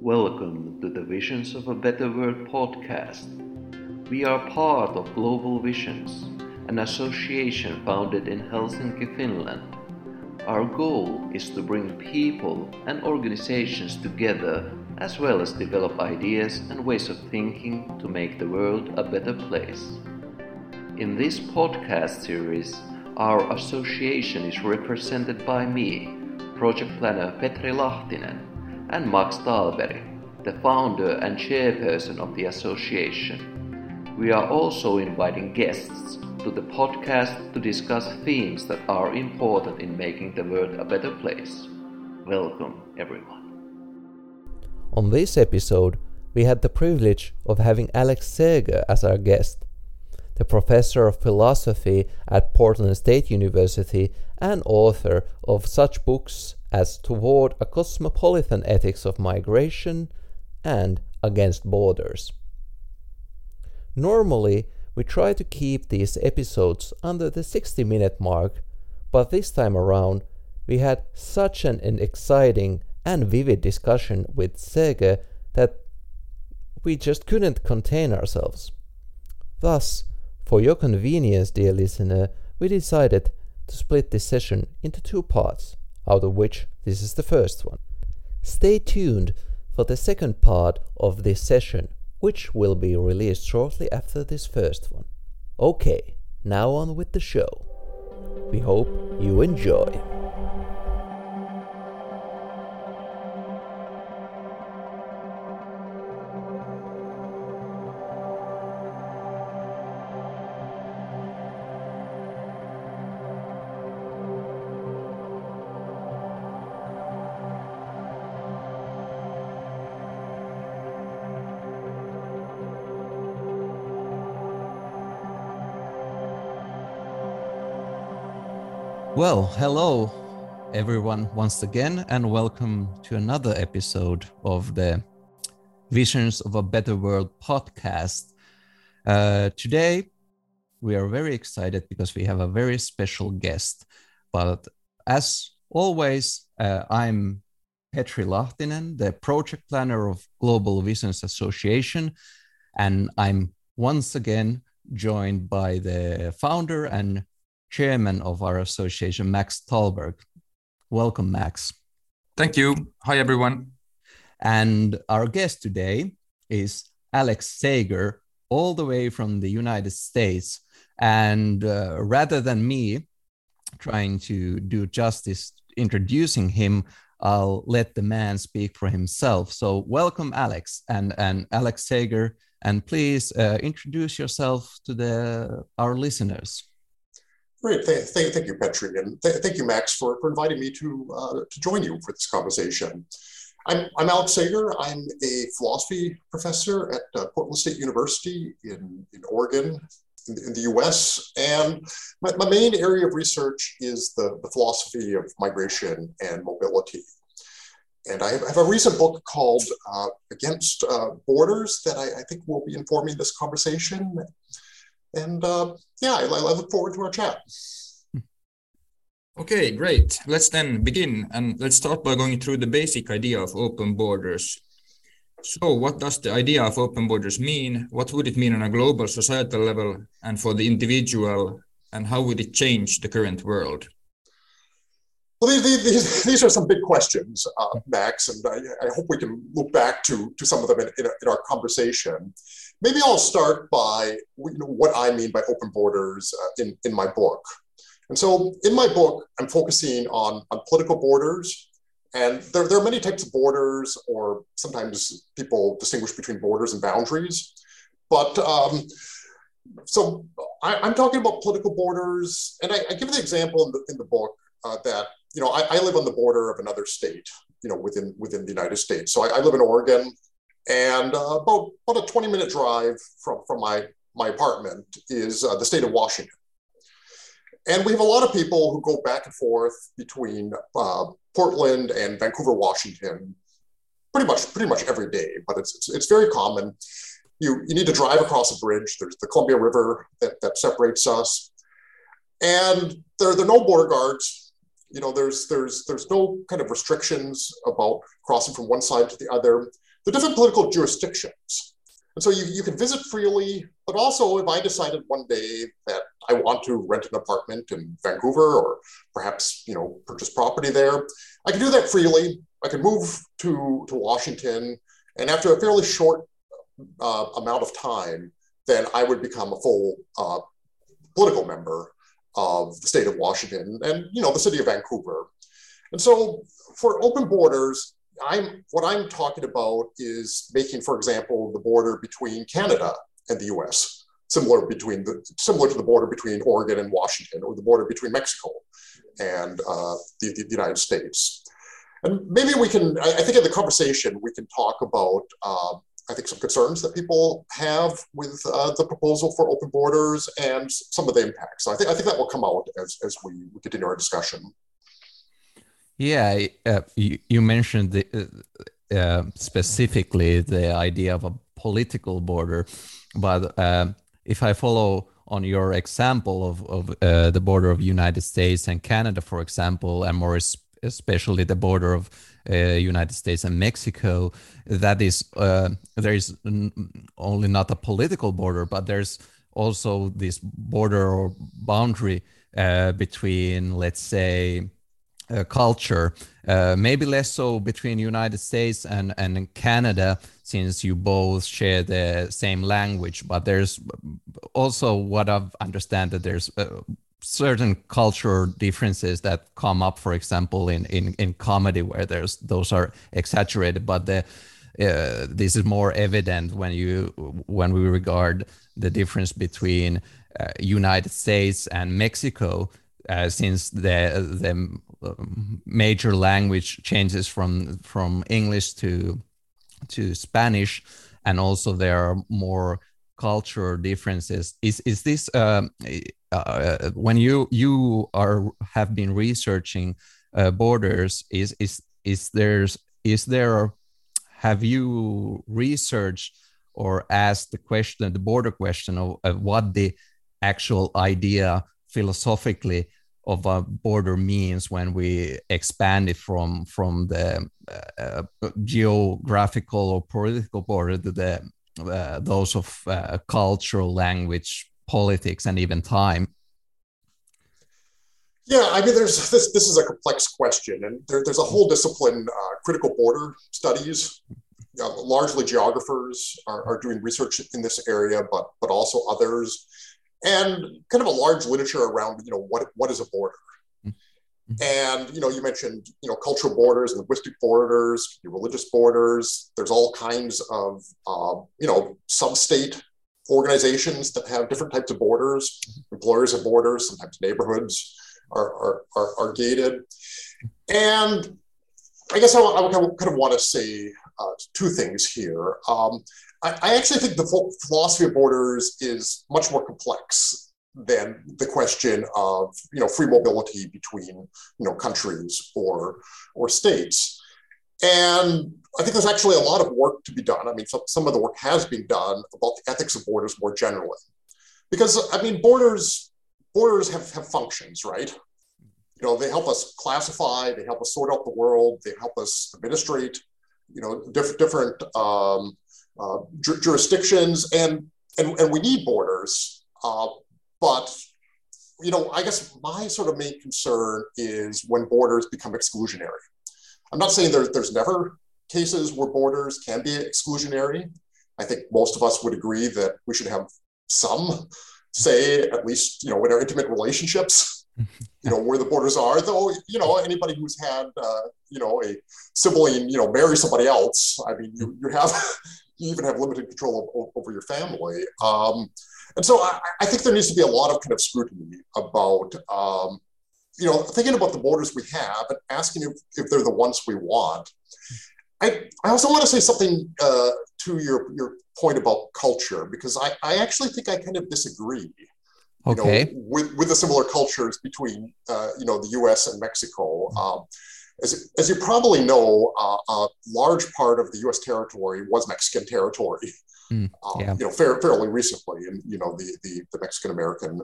Welcome to the Visions of a Better World podcast. We are part of Global Visions, an association founded in Helsinki, Finland. Our goal is to bring people and organizations together as well as develop ideas and ways of thinking to make the world a better place. In this podcast series, our association is represented by me, project planner Petri Lahtinen and Max Dahlberg, the founder and chairperson of the association. We are also inviting guests to the podcast to discuss themes that are important in making the world a better place. Welcome, everyone. On this episode, we had the privilege of having Alex Sager as our guest, the professor of philosophy at Portland State University and author of such books as Toward a Cosmopolitan Ethics of Migration and Against Borders. Normally, we try to keep these episodes under the 60 minute mark, but this time around, we had such an, exciting and vivid discussion with Sager that we just couldn't contain ourselves. Thus, for your convenience, dear listener, we decided to split this session into two parts out of which this is the first one. Stay tuned for the second part of this session, which will be released shortly after this first one. Okay, now on with the show. We hope you enjoy. Well, hello, everyone, once again, and welcome to another episode of the Visions of a Better World podcast. Uh, today, we are very excited because we have a very special guest. But as always, uh, I'm Petri Lahtinen, the project planner of Global Visions Association, and I'm once again joined by the founder and chairman of our association, Max Thalberg. Welcome, Max. Thank you. Hi, everyone. And our guest today is Alex Sager, all the way from the United States. And uh, rather than me trying to do justice introducing him, I'll let the man speak for himself. So, welcome, Alex, and, and Alex Sager. And please uh, introduce yourself to the our listeners. Great, th- th- thank you, Petri, and th- thank you, Max, for, for inviting me to uh, to join you for this conversation. I'm, I'm Alex Sager. I'm a philosophy professor at uh, Portland State University in, in Oregon, in the, in the US. And my, my, main area of research is the, the philosophy of migration and mobility. And I have, I have a recent book called uh, Against uh, Borders that I, I think will be informing this conversation. And uh, yeah, I, I look forward to our chat. Okay, great. Let's then begin and let's start by going through the basic idea of open borders. So, what does the idea of open borders mean? What would it mean on a global societal level and for the individual? And how would it change the current world? Well, these, these, these are some big questions, uh, Max, and I, I, hope we can look back to, to some of them in, in, in our conversation. Maybe I'll start by you know, what I mean by open borders uh, in, in my book. And so in my book, I'm focusing on, on political borders. And there, there are many types of borders, or sometimes people distinguish between borders and boundaries. But um, so I, am talking about political borders, and I, I, give the example in the, in the book uh, that you know I, I, live on the border of another state, you know, within within the United States. So I, I live in Oregon, and uh, about, about a 20 minute drive from, from my, my apartment is uh, the state of Washington. And we have a lot of people who go back and forth between uh, Portland and Vancouver, Washington, pretty much pretty much every day. But it's, it's, it's very common. You, you need to drive across a bridge. There's the Columbia River that, that separates us, and there, there are no border guards. You know, there's there's there's no kind of restrictions about crossing from one side to the other the different political jurisdictions. And so you, you can visit freely, but also if I decided one day that I want to rent an apartment in Vancouver or perhaps, you know, purchase property there, I can do that freely. I can move to, to Washington. And after a fairly short uh, amount of time, then I would become a full uh, political member of the state of Washington and, you know, the city of Vancouver. And so for open borders, I'm what I'm talking about is making, for example, the border between Canada and the U.S. similar between the similar to the border between Oregon and Washington, or the border between Mexico and uh, the, the, United States. And maybe we can. I, think in the conversation we can talk about. Uh, I think some concerns that people have with uh, the proposal for open borders and some of the impacts. So I think I think that will come out as as we continue our discussion. Yeah, uh, you, you, mentioned the, uh, uh, specifically the idea of a political border, but uh, if I follow on your example of, of uh, the border of United States and Canada, for example, and more especially the border of uh, United States and Mexico, that is there is only not a political border, but there's also this border or boundary between, let's say, uh, culture, uh, maybe less so between United States and, and Canada, since you both share the same language. But there's also what I've understand that there's uh, certain cultural differences that come up, for example, in, in, in comedy, where there's those are exaggerated, but the uh, this is more evident when you when we regard the difference between uh, United States and Mexico, uh, since the the major language changes from from English to to Spanish, and also there are more cultural differences. Is is this um, uh, when you you are have been researching uh, borders? Is is is there is there have you researched or asked the question the border question of, of what the actual idea philosophically of a border means when we expand it from from the uh, geographical or political border to the uh, those of uh, cultural language politics and even time. Yeah i mean there's this this is a complex question and there, there's a whole discipline uh, critical border studies. Largely geographers are, are doing research in this area but but also others and kind of a large literature around you know what what is a border. Mm-hmm. and you know you mentioned you know cultural borders linguistic borders religious borders. There's all kinds of uh, you know sub-state organizations that have different types of borders. Mm-hmm. employers have borders. Sometimes neighborhoods are, are, are, are gated. And i guess i, I kind of want to say uh, two things here. Um, I, I actually think the philosophy of borders is much more complex than the question of you know free mobility between you know countries or or states. And i think there's actually a lot of work to be done. I mean some, some of the work has been done about the ethics of borders more generally. Because i mean borders borders have, have functions right? You know they help us classify they help us sort out the world they help us administrate you know different different um, uh, ju- jurisdictions, and, and and we need borders. Uh, but you know, I guess my sort of main concern is when borders become exclusionary. I'm not saying there, there's never cases where borders can be exclusionary. I think most of us would agree that we should have some say, at least you know, in our intimate relationships, you know, where the borders are. Though, you know, anybody who's had, uh, you know, a sibling, you know, marry somebody else. I mean, you you have you even have limited control of, over your family. Um, and so I, I, think there needs to be a lot of kind of scrutiny about, um, you know, thinking about the borders we have and asking if, if they're the ones we want. I, I also want to say something uh, to your, your point about culture, because I, I actually think I kind of disagree. Okay. Know, with, with the similar cultures between, uh, you know, the U.S. and Mexico. Um, as, as you probably know, uh, a large part of the U.S. territory was Mexican territory. Mm, yeah. um, you know, fair, fairly recently, in you know the the, the Mexican American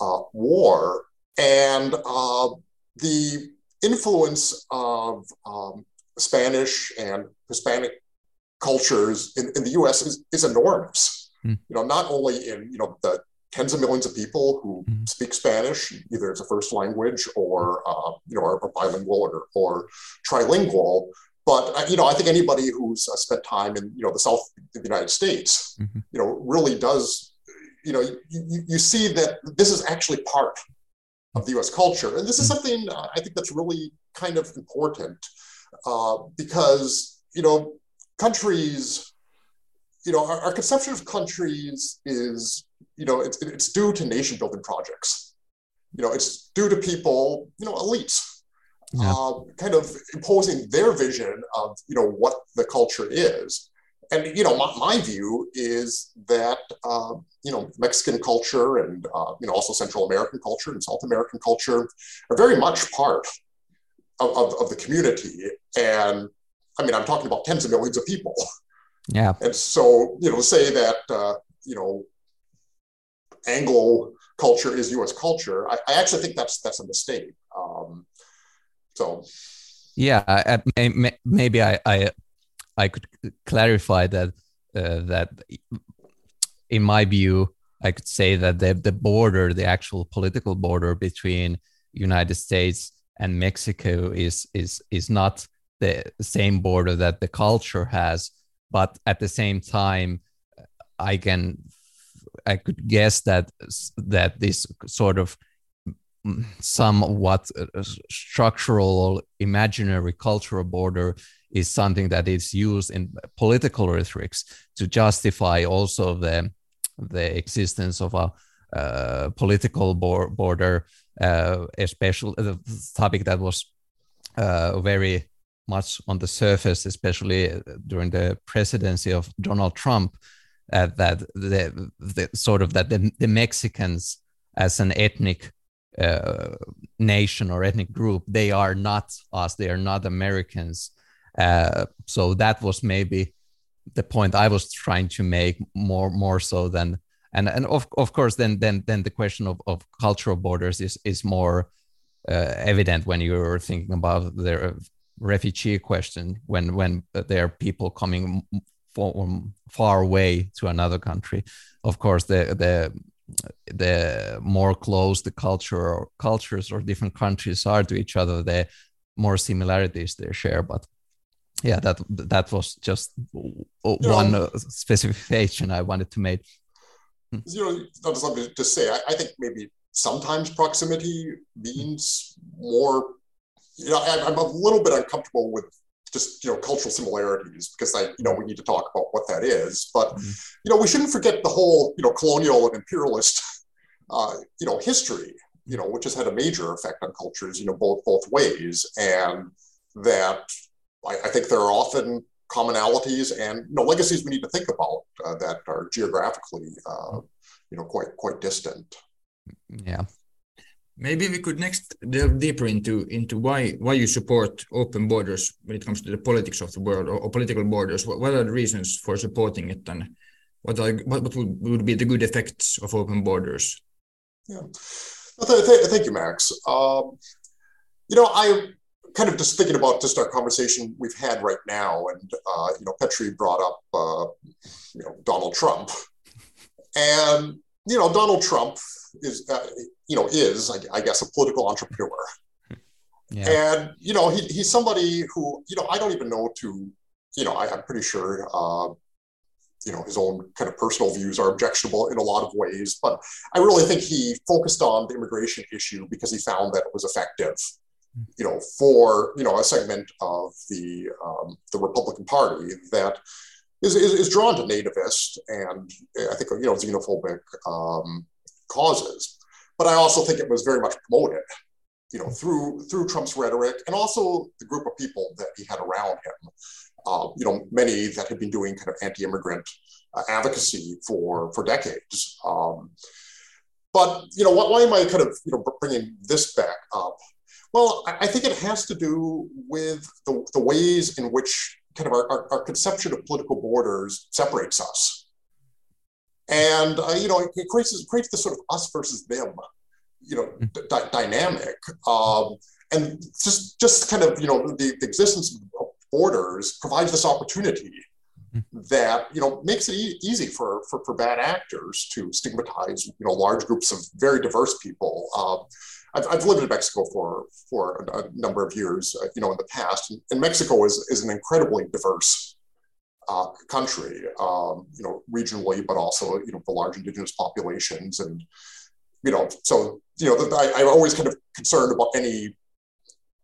uh, War, and uh, the influence of um, Spanish and Hispanic cultures in, in the U.S. is, is enormous. Mm. You know, not only in you know the tens of millions of people who mm. speak Spanish, either as a first language or uh, you know, are, bilingual or, or trilingual. But uh, you know, I think anybody who's uh, spent time in you know the South of the United States, mm-hmm. you know, really does. You know, you, you see that this is actually part of the U.S. culture, and this is mm. something uh, I think that's really kind of important uh, because you know countries, you know, our, our, conception of countries is, you know, it's, it's due to nation building projects. You know, it's due to people, you know, elites, yeah. uh, kind of imposing their vision of, you know, what the culture is. And, you know, my, my view is that, uh, you know, Mexican culture and, uh, you know, also Central American culture and South American culture are very much part of, of, of the community. And I mean, I'm talking about tens of millions of people. Yeah. And so, you know, say that, uh, you know, Anglo culture is U.S. culture. I, I actually think that's that's a mistake. Um, so. Yeah, I, I, maybe I, I I could clarify that uh, that in my view, I could say that the the border, the actual political border between United States and Mexico is is is not the same border that the culture has but at the same time i can i could guess that that this sort of somewhat uh, structural imaginary cultural border is something that is used in political rhetorics to justify also the the existence of a uh, political border, uh, especially the topic that was uh, very much on the surface, especially uh, during the presidency of Donald Trump, uh, that the, the sort of that the, the Mexicans as an ethnic uh, nation or ethnic group, they are not us, they are not Americans. Uh, so that was maybe the point I was trying to make more more so than and and of of course then then then the question of, of cultural borders is is more uh, evident when you're thinking about the refugee question when when there are people coming from far away to another country. Of course the the the more close the culture or cultures or different countries are to each other the more similarities they share. But yeah that that was just one uh, specification i wanted to make. You know not something to say. I, I think maybe sometimes proximity means more you know, I, I'm a little bit uncomfortable with just you know cultural similarities because I you know we need to talk about what that is. But mm-hmm. you know we shouldn't forget the whole you know colonial and imperialist uh, you know history you know which has had a major effect on cultures you know both both ways and that I, I think there are often commonalities and you know legacies we need to think about uh, that are geographically uh, you know quite quite distant. Yeah, Maybe we could next delve deeper into into why why you support open borders when it comes to the politics of the world or, or political borders. What, what, are the reasons for supporting it, and what are what, what would, would be the good effects of open borders? Yeah, well, th th thank you, Max. Um, you know, I kind of just thinking about just our conversation we've had right now, and uh, you know, Petri brought up uh, you know Donald Trump, and you know, Donald Trump is, uh, you know, is I, I, guess a political entrepreneur, yeah. and you know, he, he's somebody who, you know, I don't even know to, you know, I, am pretty sure, uh, you know, his own kind of personal views are objectionable in a lot of ways, but I really think he focused on the immigration issue because he found that it was effective you know, for you know a segment of the um, the Republican Party that is, is, is, drawn to nativist and I think you know xenophobic um, causes. But I also think it was very much promoted, you know, through through Trump's rhetoric and also the group of people that he had around him. Uh, you know, many that had been doing kind of anti-immigrant uh, advocacy for for decades. Um, but you know, why, am I kind of you know bringing this back up? Well, I, I think it has to do with the, the ways in which kind of our, our, our conception of political borders separates us and uh, you know it, it creates this, creates this sort of us versus them you know mm. d- dynamic um, and just just kind of you know the, the existence of borders provides this opportunity that you know makes it e- easy for, for for bad actors to stigmatize you know large groups of very diverse people. Uh, I've, I've lived in Mexico for for a, number of years, uh, you know, in the past, and, and, Mexico is is an incredibly diverse uh, country, um, you know, regionally, but also you know the large indigenous populations, and you know, so you know, I, I'm always kind of concerned about any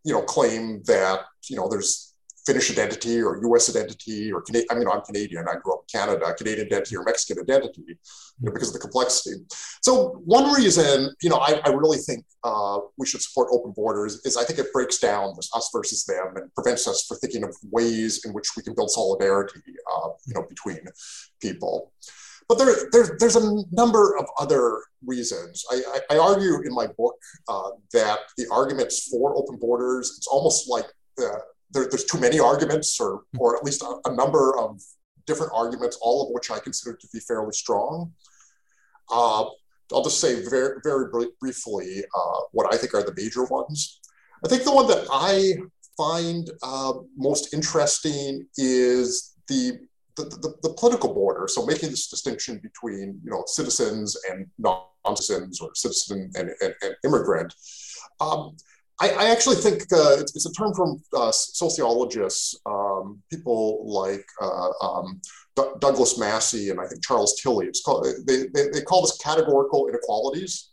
you know claim that you know there's Finnish identity or U.S. identity or. I mean, I'm Canadian. I grew up in Canada. Canadian identity or Mexican identity, you know, because of the complexity. So one reason, you know, I, I really think uh, we should support open borders is I think it breaks down this us versus them and prevents us from thinking of ways in which we can build solidarity, uh, you know, between people. But there, there, there's a number of other reasons. I, I, I argue in my book uh, that the arguments for open borders, it's almost like uh, there, there's too many arguments, or or at least a, a, number of different arguments, all of which I consider to be fairly strong. Uh, I'll just say very very briefly uh, what I think are the major ones. I think the one that I find uh, most interesting is the the, the, the, political border. So making this distinction between you know citizens and non-citizens or citizen and, and, and immigrant. Um, I, I actually think uh, it's, it's, a term from uh, sociologists, um, people like uh, um, D- Douglas Massey and I think Charles Tilly. It's called, they, they, they call this categorical inequalities.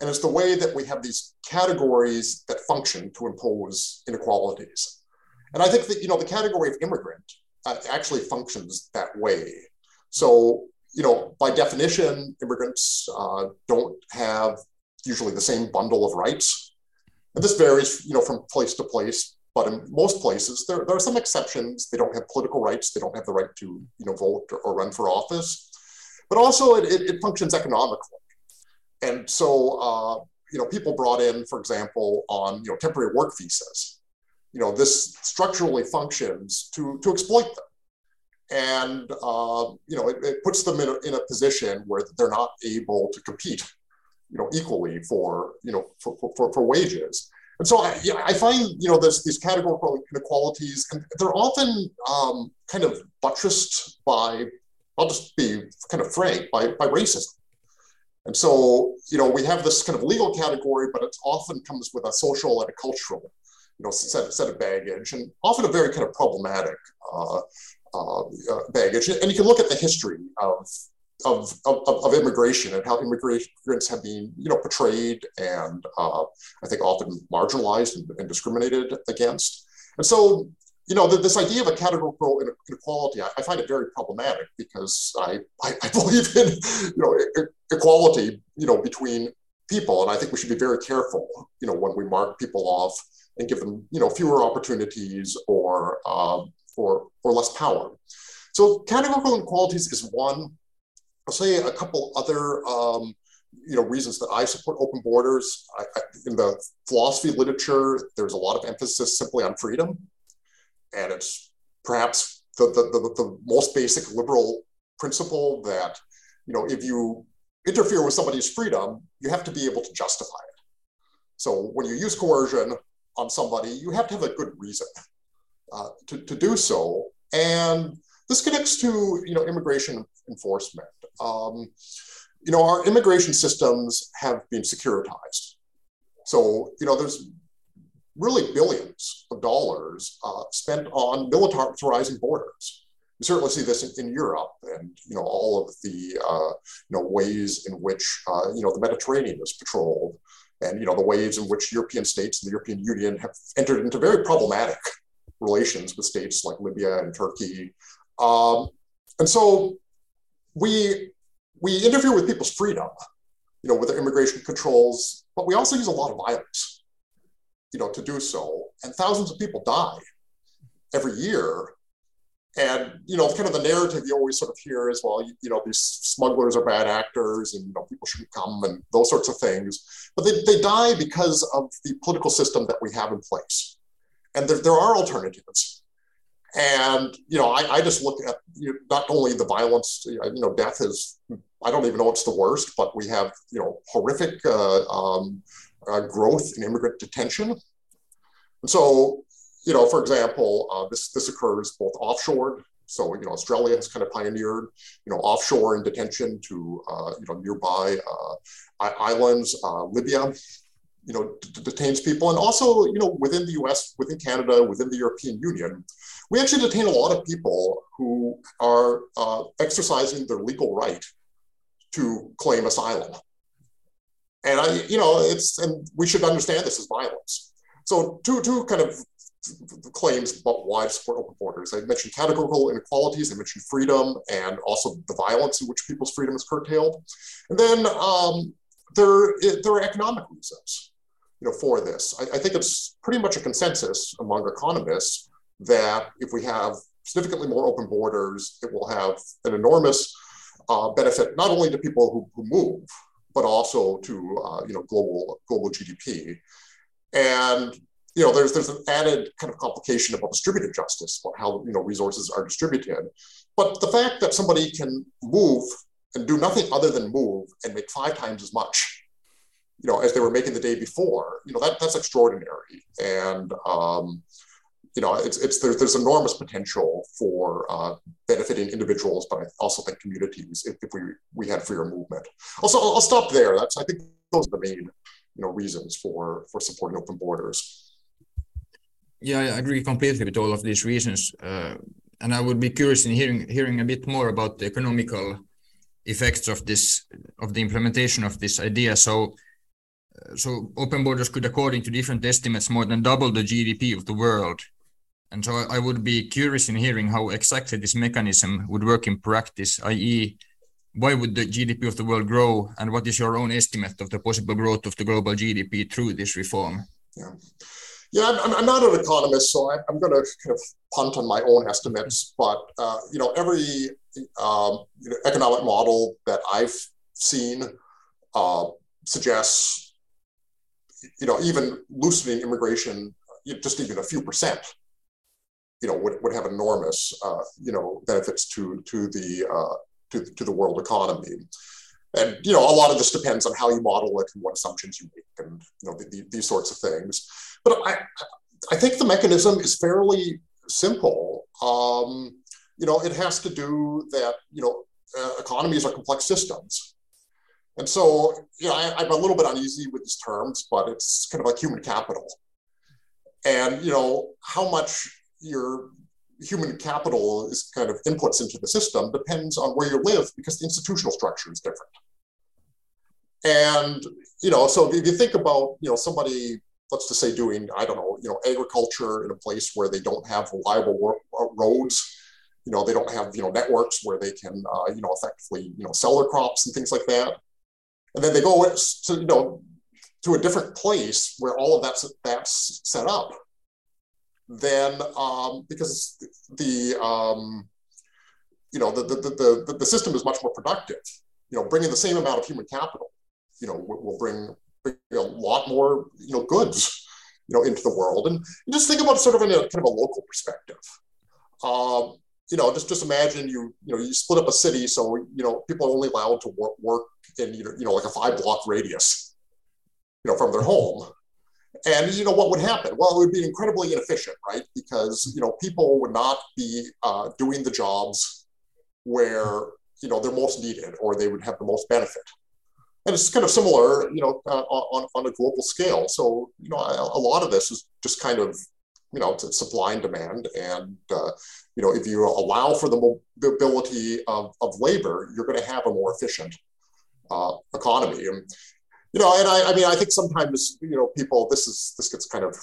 And it's the way that we have these categories that function to impose inequalities. And I think that, you know, the category of immigrant uh, actually functions that way. So, you know, by definition, immigrants uh, don't have usually the same bundle of rights and this varies, you know, from place to place. But in most places, there, there are some exceptions. They don't have political rights. They don't have the right to, you know, vote or, or run for office. But also, it, it, it functions economically. And so, uh, you know, people brought in, for example, on you know temporary work visas. You know, this structurally functions to to exploit them and uh, you know it, it, puts them in a, in a position where they're not able to compete you know, equally for, you know, for, for, for wages. And so I, I find, you know, there's these categorical inequalities, and they're often um, kind of buttressed by, I'll just be kind of frank, by, by racism. And so, you know, we have this kind of legal category, but it often comes with a social and a cultural, you know, set, set of baggage, and often a very kind of problematic uh, uh, baggage. And you can look at the history of of, of, of, immigration and how immigrants have been, you know, portrayed and uh, I think often marginalized and, and, discriminated against. And so, you know, the, this idea of a categorical inequality, I, I, find it very problematic because I, I, I, believe in, you know, equality, you know, between people. And I think we should be very careful, you know, when we mark people off and give them, you know, fewer opportunities or, um, or, or less power. So categorical inequalities is one I'll say a couple other um, you know reasons that I support open borders. I, I, in the philosophy literature, there's a lot of emphasis simply on freedom, and it's perhaps the, the, the, the most basic liberal principle that you know if you interfere with somebody's freedom, you have to be able to justify it. So when you use coercion on somebody, you have to have a good reason uh, to, to do so. And this connects to you know immigration enforcement. Um, you know, our immigration systems have been securitized. So, you know, there's really billions of dollars uh, spent on militarizing borders. You certainly see this in, in, Europe and, you know, all of the, uh, you know, ways in which, uh, you know, the Mediterranean is patrolled and, you know, the ways in which European states and the European Union have entered into very problematic relations with states like Libya and Turkey. Um, and so we we interfere with people's freedom, you know, with the immigration controls, but we also use a lot of violence, you know, to do so. And thousands of people die every year. And you know, kind of the narrative you always sort of hear is, well, you, you know, these smugglers are bad actors, and you know, people shouldn't come, and those sorts of things. But they, they die because of the political system that we have in place. And there, there are alternatives and you know, I, I just look at you know, not only the violence. You know, death is. I don't even know what's the worst, but we have you know horrific uh, um, uh, growth in immigrant detention. And so, you know, for example, uh, this this occurs both offshore So, you know, Australia has kind of pioneered, you know, offshore and detention to, uh, you know, nearby uh, islands. Uh, Libya, you know, detains people. And also, you know, within the US, within Canada, within the European Union, we actually detain a lot of people who are uh, exercising their legal right to claim asylum. And I, you know, it's, and we should understand this as violence. So two, two kind of claims about why support open borders. I mentioned categorical inequalities, I mentioned freedom, and also the violence in which people's freedom is curtailed. And then um, there, there are economic reasons you know, for this. I, I think it's pretty much a consensus among economists that if we have significantly more open borders, it will have an enormous uh, benefit not only to people who, who move, but also to uh, you know global global GDP. And you know, there's there's an added kind of complication about distributed justice, about how you know resources are distributed. But the fact that somebody can move and do nothing other than move and make five times as much, you know, as they were making the day before, you know, that that's extraordinary. And um, you know, it's, it's there's, enormous potential for uh, benefiting individuals, but I also think communities if, if we we had freer movement. Also, I'll, I'll stop there. That's I think those are the main you know reasons for for supporting open borders. Yeah, I agree completely with all of these reasons, uh, and I would be curious in hearing hearing a bit more about the economical effects of this of the implementation of this idea. So, so open borders could, according to different estimates, more than double the GDP of the world. And so I would be curious in hearing how exactly this mechanism would work in practice, i.e., why would the GDP of the world grow, and what is your own estimate of the possible growth of the global GDP through this reform? Yeah. Yeah, I'm, I'm, not an economist, so I, am going to kind of punt on my own estimates. But uh, you know, every um, you know, economic model that I've seen uh, suggests, you know, even loosening immigration, just even a few percent, you know, would, would have enormous, uh, you know, benefits to to the uh, to, to the world economy. And you know, a lot of this depends on how you model it and what assumptions you make, and you know, the, the, these sorts of things. But I, I think the mechanism is fairly simple. Um, you know, it has to do that, you know, uh, economies are complex systems. And so, you know, I, I'm a little bit uneasy with these terms, but it's kind of like human capital. And, you know, how much your human capital is kind of inputs into the system depends on where you live because the institutional structure is different. And, you know, so if you think about, you know, somebody let's just say doing i don't know you know agriculture in a place where they don't have reliable uh, roads you know they don't have you know networks where they can uh, you know effectively you know sell their crops and things like that and then they go to you know to a different place where all of that's that's set up. Then um, because the um, you know the, the the, the the system is much more productive. You know bringing the same amount of human capital you know will bring a lot more you know goods you know into the world. And just think about sort of in a kind of a local perspective. Um, you know just just imagine you you know you split up a city so you know people are only allowed to work, work in you know, you know like a five block radius you know from their home and you know what would happen well it would be incredibly inefficient right because you know people would not be uh, doing the jobs where you know they're most needed or they would have the most benefit and it's kind of similar, you know, uh, on, on a global scale. So, you know, a, a, lot of this is just kind of, you know, it's supply and demand. And, uh, you know, if you allow for the mobility of, of labor, you're going to have a more efficient uh, economy. And, you know, and I, I mean, I think sometimes, you know, people, this is, this gets kind of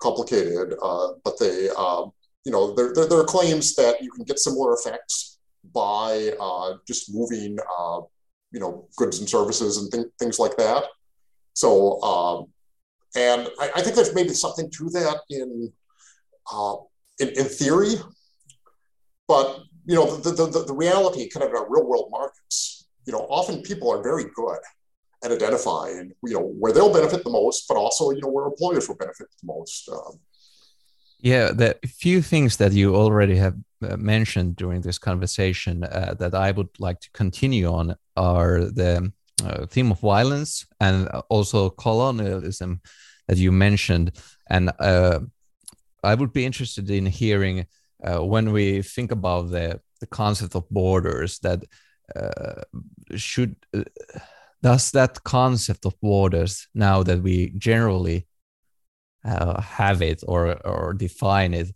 complicated, uh, but they, um, you know, there, there, there, are claims that you can get similar effects by uh, just moving uh, you know goods and services and th- things like that. So um, and I, I, think there's maybe something to that in uh, in, in theory, but you know the, the, the, reality kind of in our real world markets, you know, often people are very good at identifying you know where they'll benefit the most, but also you know where employers will benefit the most. Um, yeah, the few things that you already have uh, mentioned during this conversation uh, that I would like to continue on are the uh, theme of violence and also colonialism that you mentioned. And uh, I would be interested in hearing uh, when we think about the the concept of borders, that uh, should uh, does that concept of borders now that we generally uh, have it or or define it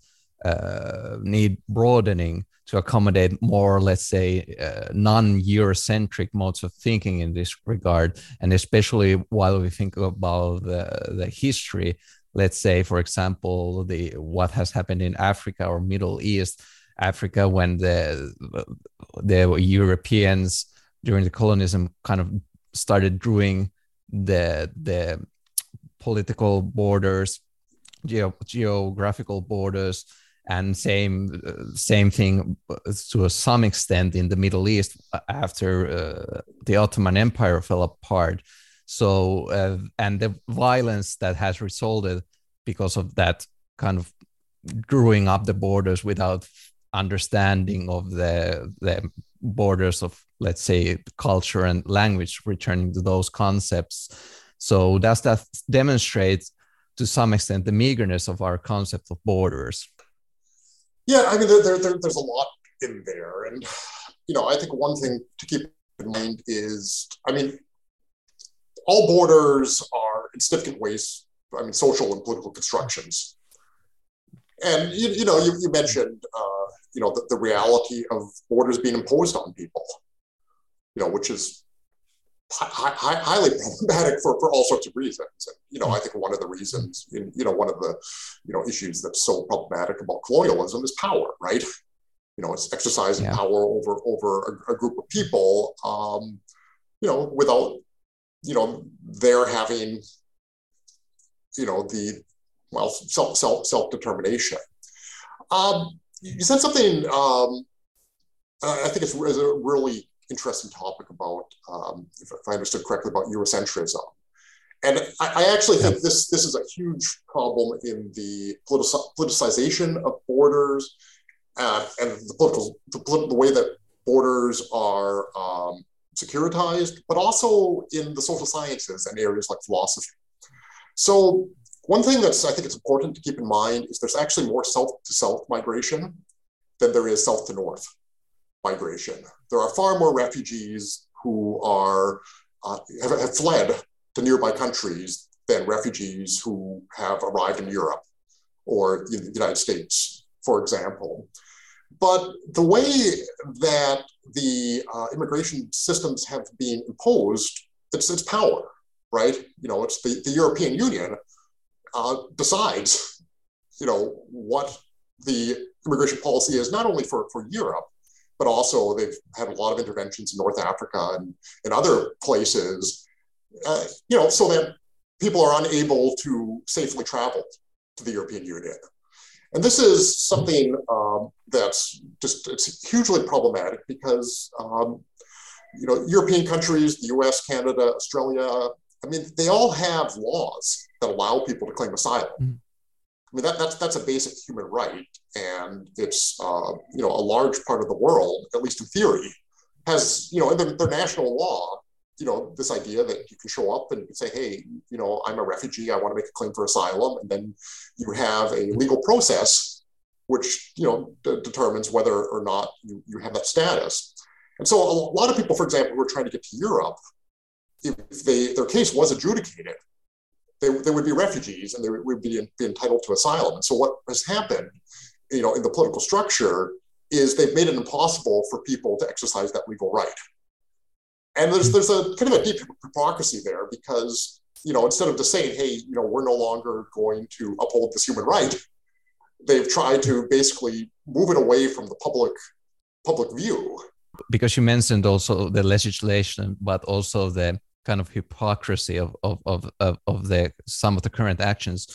uh, need broadening to accommodate more, let's say, uh, non-Eurocentric modes of thinking in this regard, and especially while we think about the, the history. Let's say, for example, the what has happened in Africa or Middle East, Africa when the the Europeans during the colonialism kind of started drawing the the political borders, geo- geographical borders, and same same thing to some extent in the Middle East after uh, the Ottoman Empire fell apart. So uh, and the violence that has resulted because of that kind of drawing up the borders without understanding of the the borders of let's say culture and language returning to those concepts so does that demonstrate to some extent the meagerness of our concept of borders yeah, I mean, there, there, there, there's a lot in there. And, you know, I think one thing to keep in mind is, I mean, all borders are in significant ways, I mean, social and political constructions. And, you, you know, you, you mentioned, uh, you know, the, the reality of borders being imposed on people, you know, which is high, highly problematic for, for all sorts of reasons. And, you know, I think one of the reasons, in, you know, one of the, you know, issues that's so problematic about colonialism is power, right? You know, it's exercising yeah. power over over a, a group of people, um, you know, without, you know, they're having, you know, the well self self self determination. Um, you said something. Um, I think it's, it's a really interesting topic about, um, if, I understood correctly, about Eurocentrism. And I, I actually think this, this is a huge problem in the politicization of borders uh, and the political, the, the, way that borders are um, securitized, but also in the social sciences and areas like philosophy. So one thing that's I think it's important to keep in mind is there's actually more south to south migration than there is south to north migration. There are far more refugees who are uh, have, have fled to nearby countries than refugees who have arrived in Europe or the United States, for example. But the way that the uh, immigration systems have been imposed, it's, it's power, right? You know, it's the, the European Union uh, decides, you know, what the immigration policy is, not only for, for Europe, but also they've had a lot of interventions in North Africa and in other places, uh, you know, so that people are unable to safely travel to the European Union. And this is something um, that's just it's hugely problematic because um, you know European countries, the U.S., Canada, Australia, I mean, they all have laws that allow people to claim asylum. Mm-hmm. I mean, that, that's, that's a basic human right. And it's, uh, you know, a large part of the world, at least in theory, has, you know, in their, their national law, you know, this idea that you can show up and you can say, hey, you know, I'm a refugee, I want to make a claim for asylum. And then you have a legal process which, you know, d- determines whether or not you, you have that status. And so a lot of people, for example, who are trying to get to Europe, if they, their case was adjudicated, they, they would be refugees and they would be, be entitled to asylum. And so what has happened, you know, in the political structure is they've made it impossible for people to exercise that legal right. And there's there's a kind of a deep hypocrisy there because you know instead of just saying, hey, you know, we're no longer going to uphold this human right, they've tried to basically move it away from the public public view. Because you mentioned also the legislation, but also the kind of hypocrisy of of of of, of the some of the current actions.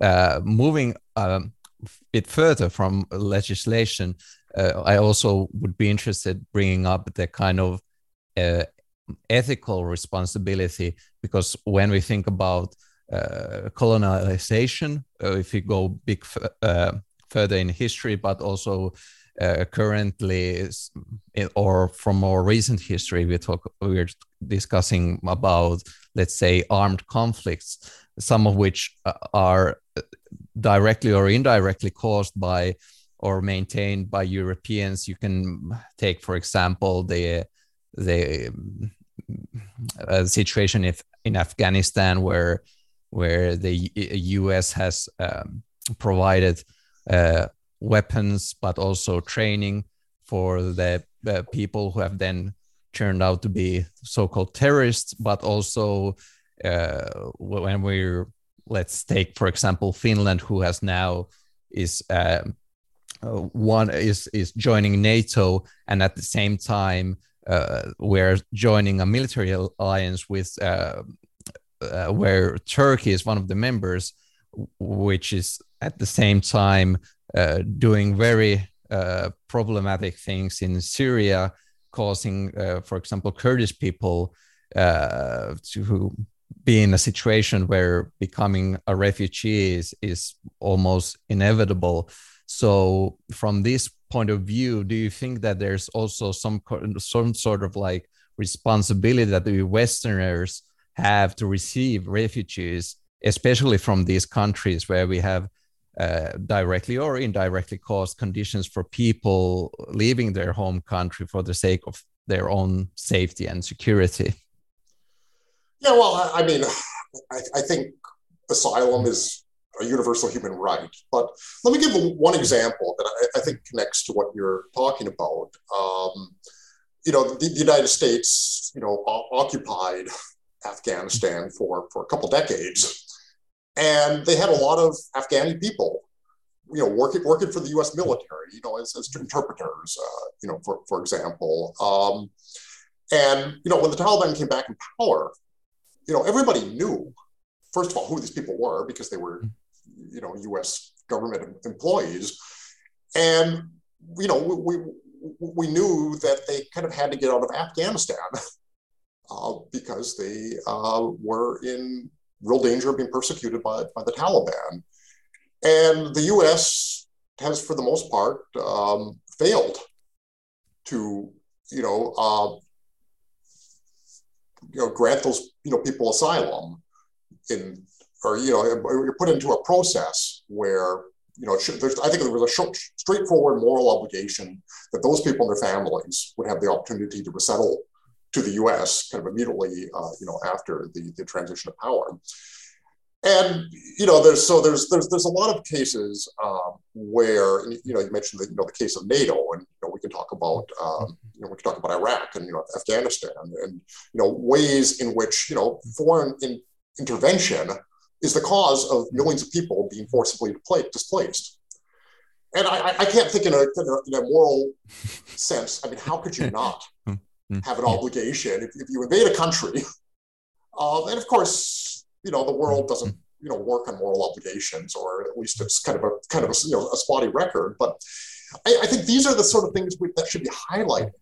Uh, moving um, a bit further from legislation, uh, I also would be interested bringing up the kind of uh, ethical responsibility because when we think about uh, colonization, uh, if we go big uh, further in history, but also uh, currently or from more recent history we talk we're discussing about let's say armed conflicts some of which uh, are directly or indirectly caused by or maintained by Europeans. You can take, for example, the the uh, situation if in Afghanistan where where the U.S. has um, provided uh, weapons, but also training for the uh, people who have then turned out to be so-called terrorists, but also uh, when we're let's take for example Finland, who has now is uh, uh, one is is joining NATO, and at the same time uh, we're joining a military alliance with uh, uh, where Turkey is one of the members, which is at the same time uh, doing very uh, problematic things in Syria, causing, uh, for example, Kurdish people to be in a situation where becoming a refugee is, is almost inevitable. So, from this point of view, do you think that there's also some some sort of like responsibility that the Westerners have to receive refugees, especially from these countries where we have uh, directly or indirectly caused conditions for people leaving their home country for the sake of their own safety and security? Yeah, well, I mean, I, I think asylum is a universal human right. But let me give one example that think connects to what you're talking about. Um, you know, the, the, United States, you know, occupied Afghanistan for, for a couple decades. And they had a lot of Afghani people, you know, working, working for the US military, you know, as, as interpreters, uh, you know, for, for example. Um, and, you know, when the Taliban came back in power, you know, everybody knew, first of all, who these people were because they were, you know, US government employees. And, you know, we, we, we knew that they kind of had to get out of Afghanistan uh, because they uh, were in real danger of being persecuted by, by the Taliban. And the US has, for the most part, um, failed to, you know, uh, you know, grant those, you know, people asylum in, or, you know, you're put into a process where, you know, I think there was a straightforward moral obligation that those people and their families would have the opportunity to resettle to the U.S. kind of immediately, uh, you know, after the, the transition of power. And you know, there's so there's there's there's a lot of cases um, where you know you mentioned the you know the case of NATO, and you know we can talk about um, you know we can talk about Iraq and you know Afghanistan, and you know ways in which you know foreign in, intervention is the cause of millions of people being forcibly displaced. And I, I can't think in a, in a, in a moral sense. I mean, how could you not? Mm-hmm. have an obligation if, if you invade a country. Uh, and of course, you know, the world doesn't, you know, work on moral obligations, or at least it's kind of a kind of a, you know, a spotty record. But I, I think these are the sort of things we, that should be highlighted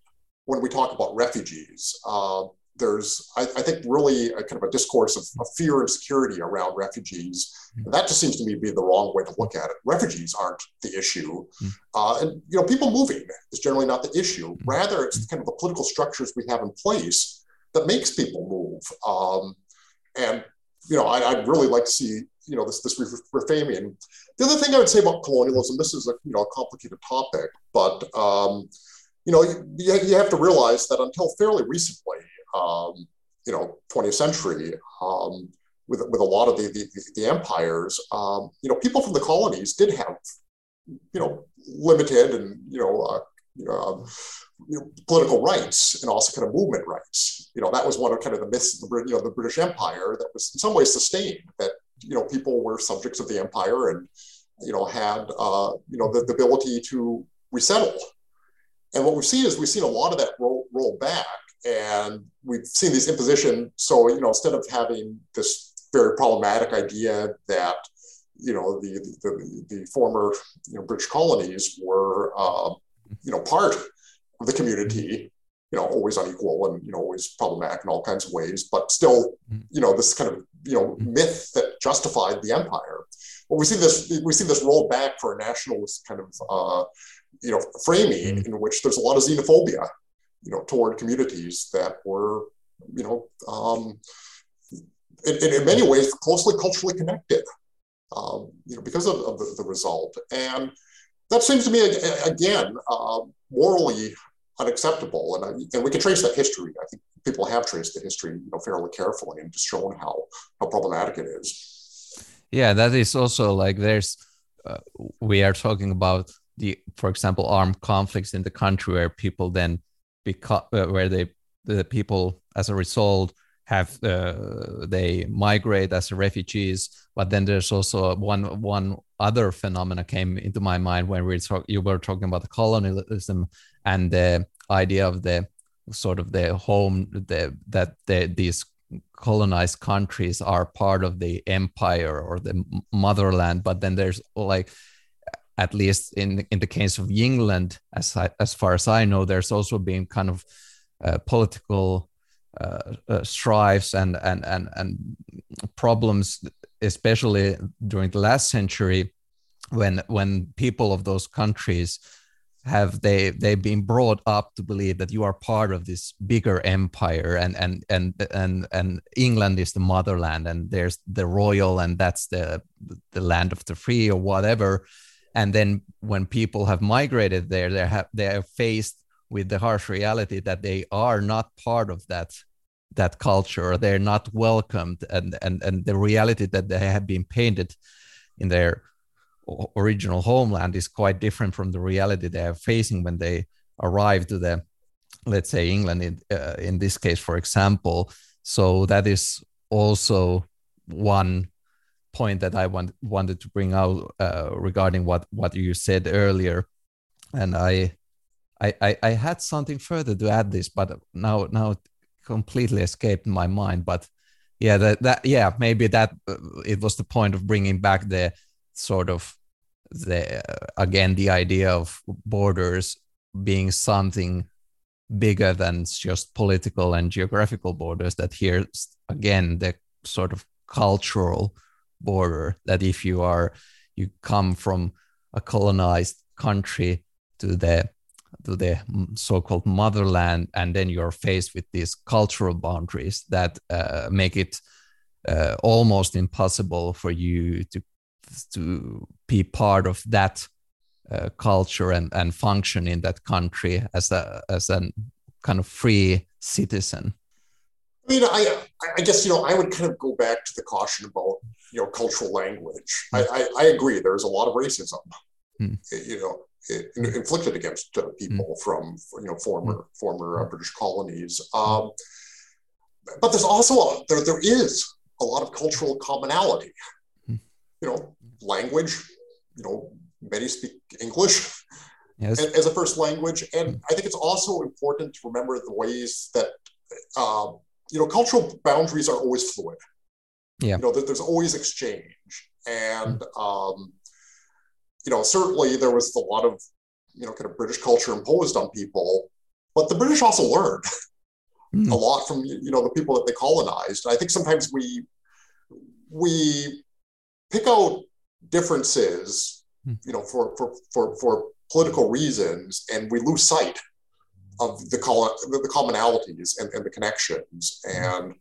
when we talk about refugees. Uh, there's, I, I, think, really a kind of a discourse of, of fear and security around refugees. And that just seems to me to be the wrong way to look at it. Refugees aren't the issue. Hmm. Uh, and, you know, people moving is generally not the issue. Hmm. Rather, it's kind of the political structures we have in place that makes people move. Um, and, you know, I, would really like to see, you know, this, this reframing. The other thing I would say about colonialism, this is a, you know, a complicated topic, but, um, you know, you, you have to realize that until fairly recently, um, you know 20th century um, with, with a lot of the, the, the empires, um, you know, people from the colonies did have, you know, limited and, you know, uh, you know, you know, political rights and also kind of movement rights. You know, that was one of kind of the myths of the, you know, the British Empire that was in some ways sustained that, you know, people were subjects of the empire and, you know, had, uh, you know, the, the ability to resettle. And what we've seen is we've seen a lot of that roll, roll back and we've seen these imposition. So, you know, instead of having this very problematic idea that, you know, the, the, the former you know, British colonies were, uh, you know, part of the community, you know, always unequal and, you know, always problematic in all kinds of ways, but still, you know, this kind of, you know, myth that justified the empire. Well, we see this, we see this rolled back for a nationalist kind of, uh, you know, framing in which there's a lot of xenophobia you know, toward communities that were, you know, um, in, in, many ways closely culturally connected, um, you know, because of, of the, the, result. And, that seems to me, again, uh, morally unacceptable. And, uh, and we can trace that history. I think people have traced the history you know, fairly carefully and just shown how, how problematic it is. Yeah, that is also like there's, uh, we are talking about the, for example, armed conflicts in the country where people then, because, uh, where they, the people as a result have uh, they migrate as refugees. But then there's also one one other phenomena came into my mind when we talk you were talking about the colonialism and the idea of the sort of the home the, that the, these colonized countries are part of the empire or the motherland. But then there's like at least in in the case of England as I, as far as I know there's also been kind of uh, political uh, uh, strives and, and and and problems, especially during the last century, when when people of those countries have they they've been brought up to believe that you are part of this bigger empire and and and and and England is the motherland and there's the royal and that's the the land of the free or whatever and then when people have migrated there they have they are faced with the harsh reality that they are not part of that that culture they're not welcomed and and and the reality that they have been painted in their original homeland is quite different from the reality they are facing when they arrive to the let's say england in, uh, in this case for example. So that is also one point that i want, wanted to bring out uh, regarding what what you said earlier. And I, I i had something further to add this but now now completely escaped my mind. But yeah that, that yeah maybe that uh, it was the point of bringing back the sort of the uh, again the idea of borders being something bigger than just political and geographical borders that here again the sort of cultural border that if you are you come from a colonized country to the to the so-called motherland and then you're faced with these cultural boundaries that uh, make it uh, almost impossible for you to to be part of that uh, culture and, and function in that country as a as a kind of free citizen. I mean, I, I guess, you know, I would kind of go back to the caution about, you know, cultural language. I, I, I agree. There's a lot of racism, mm. you know, inflicted against uh, people mm. from you know former mm. former uh, British colonies. Um, but there's also a, there there is a lot of cultural commonality. Mm. You know, language. You know, many speak English yes. as a first language, and I think it's also important to remember the ways that uh, you know cultural boundaries are always fluid. Yeah, you know, there's always exchange, and um, you know, certainly there was a lot of, you know, kind of British culture imposed on people, but the British also learned mm. a lot from, you know, the people that they colonized. I think sometimes we, we pick out differences, mm. you know, for, for, for, for political reasons, and we lose sight of the, the commonalities and, and the connections. Hmm. And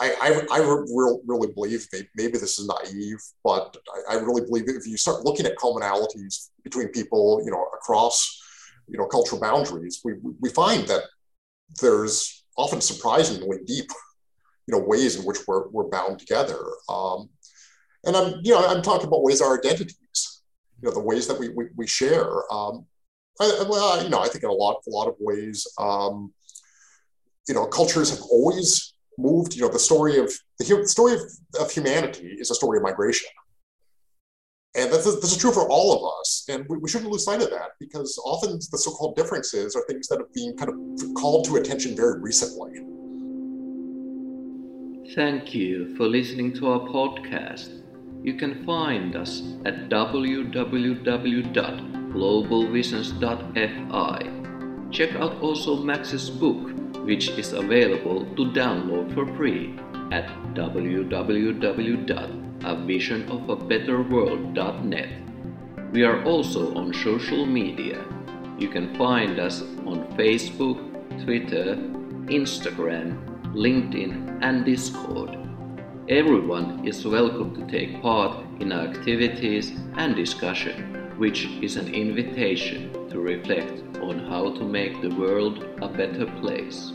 I, I, I re- really believe maybe, this is naive, but I, I, really believe if you start looking at commonalities between people, you know, across, you know, cultural boundaries, we, we find that there's often surprisingly deep, you know, ways in which we're, we're bound together. Um, and I'm, you know, I'm talking about ways our identities, you know, the ways that we, we, we share. Um, I, well, you know, I think in a lot, a lot of ways, um, you know, cultures have always moved, you know, the story of the story of, of humanity is a story of migration. And this is, this is true for all of us. And we, we shouldn't lose sight of that because often the so called differences are things that have been kind of called to attention very recently. Thank you for listening to our podcast. You can find us at www.globalvisions.fi. Check out also Max's book, which is available to download for free at www.avisionofabetterworld.net. We are also on social media. You can find us on Facebook, Twitter, Instagram, LinkedIn, and Discord. Everyone is welcome to take part in our activities and discussion. which is an invitation to reflect on how to make the world a better place.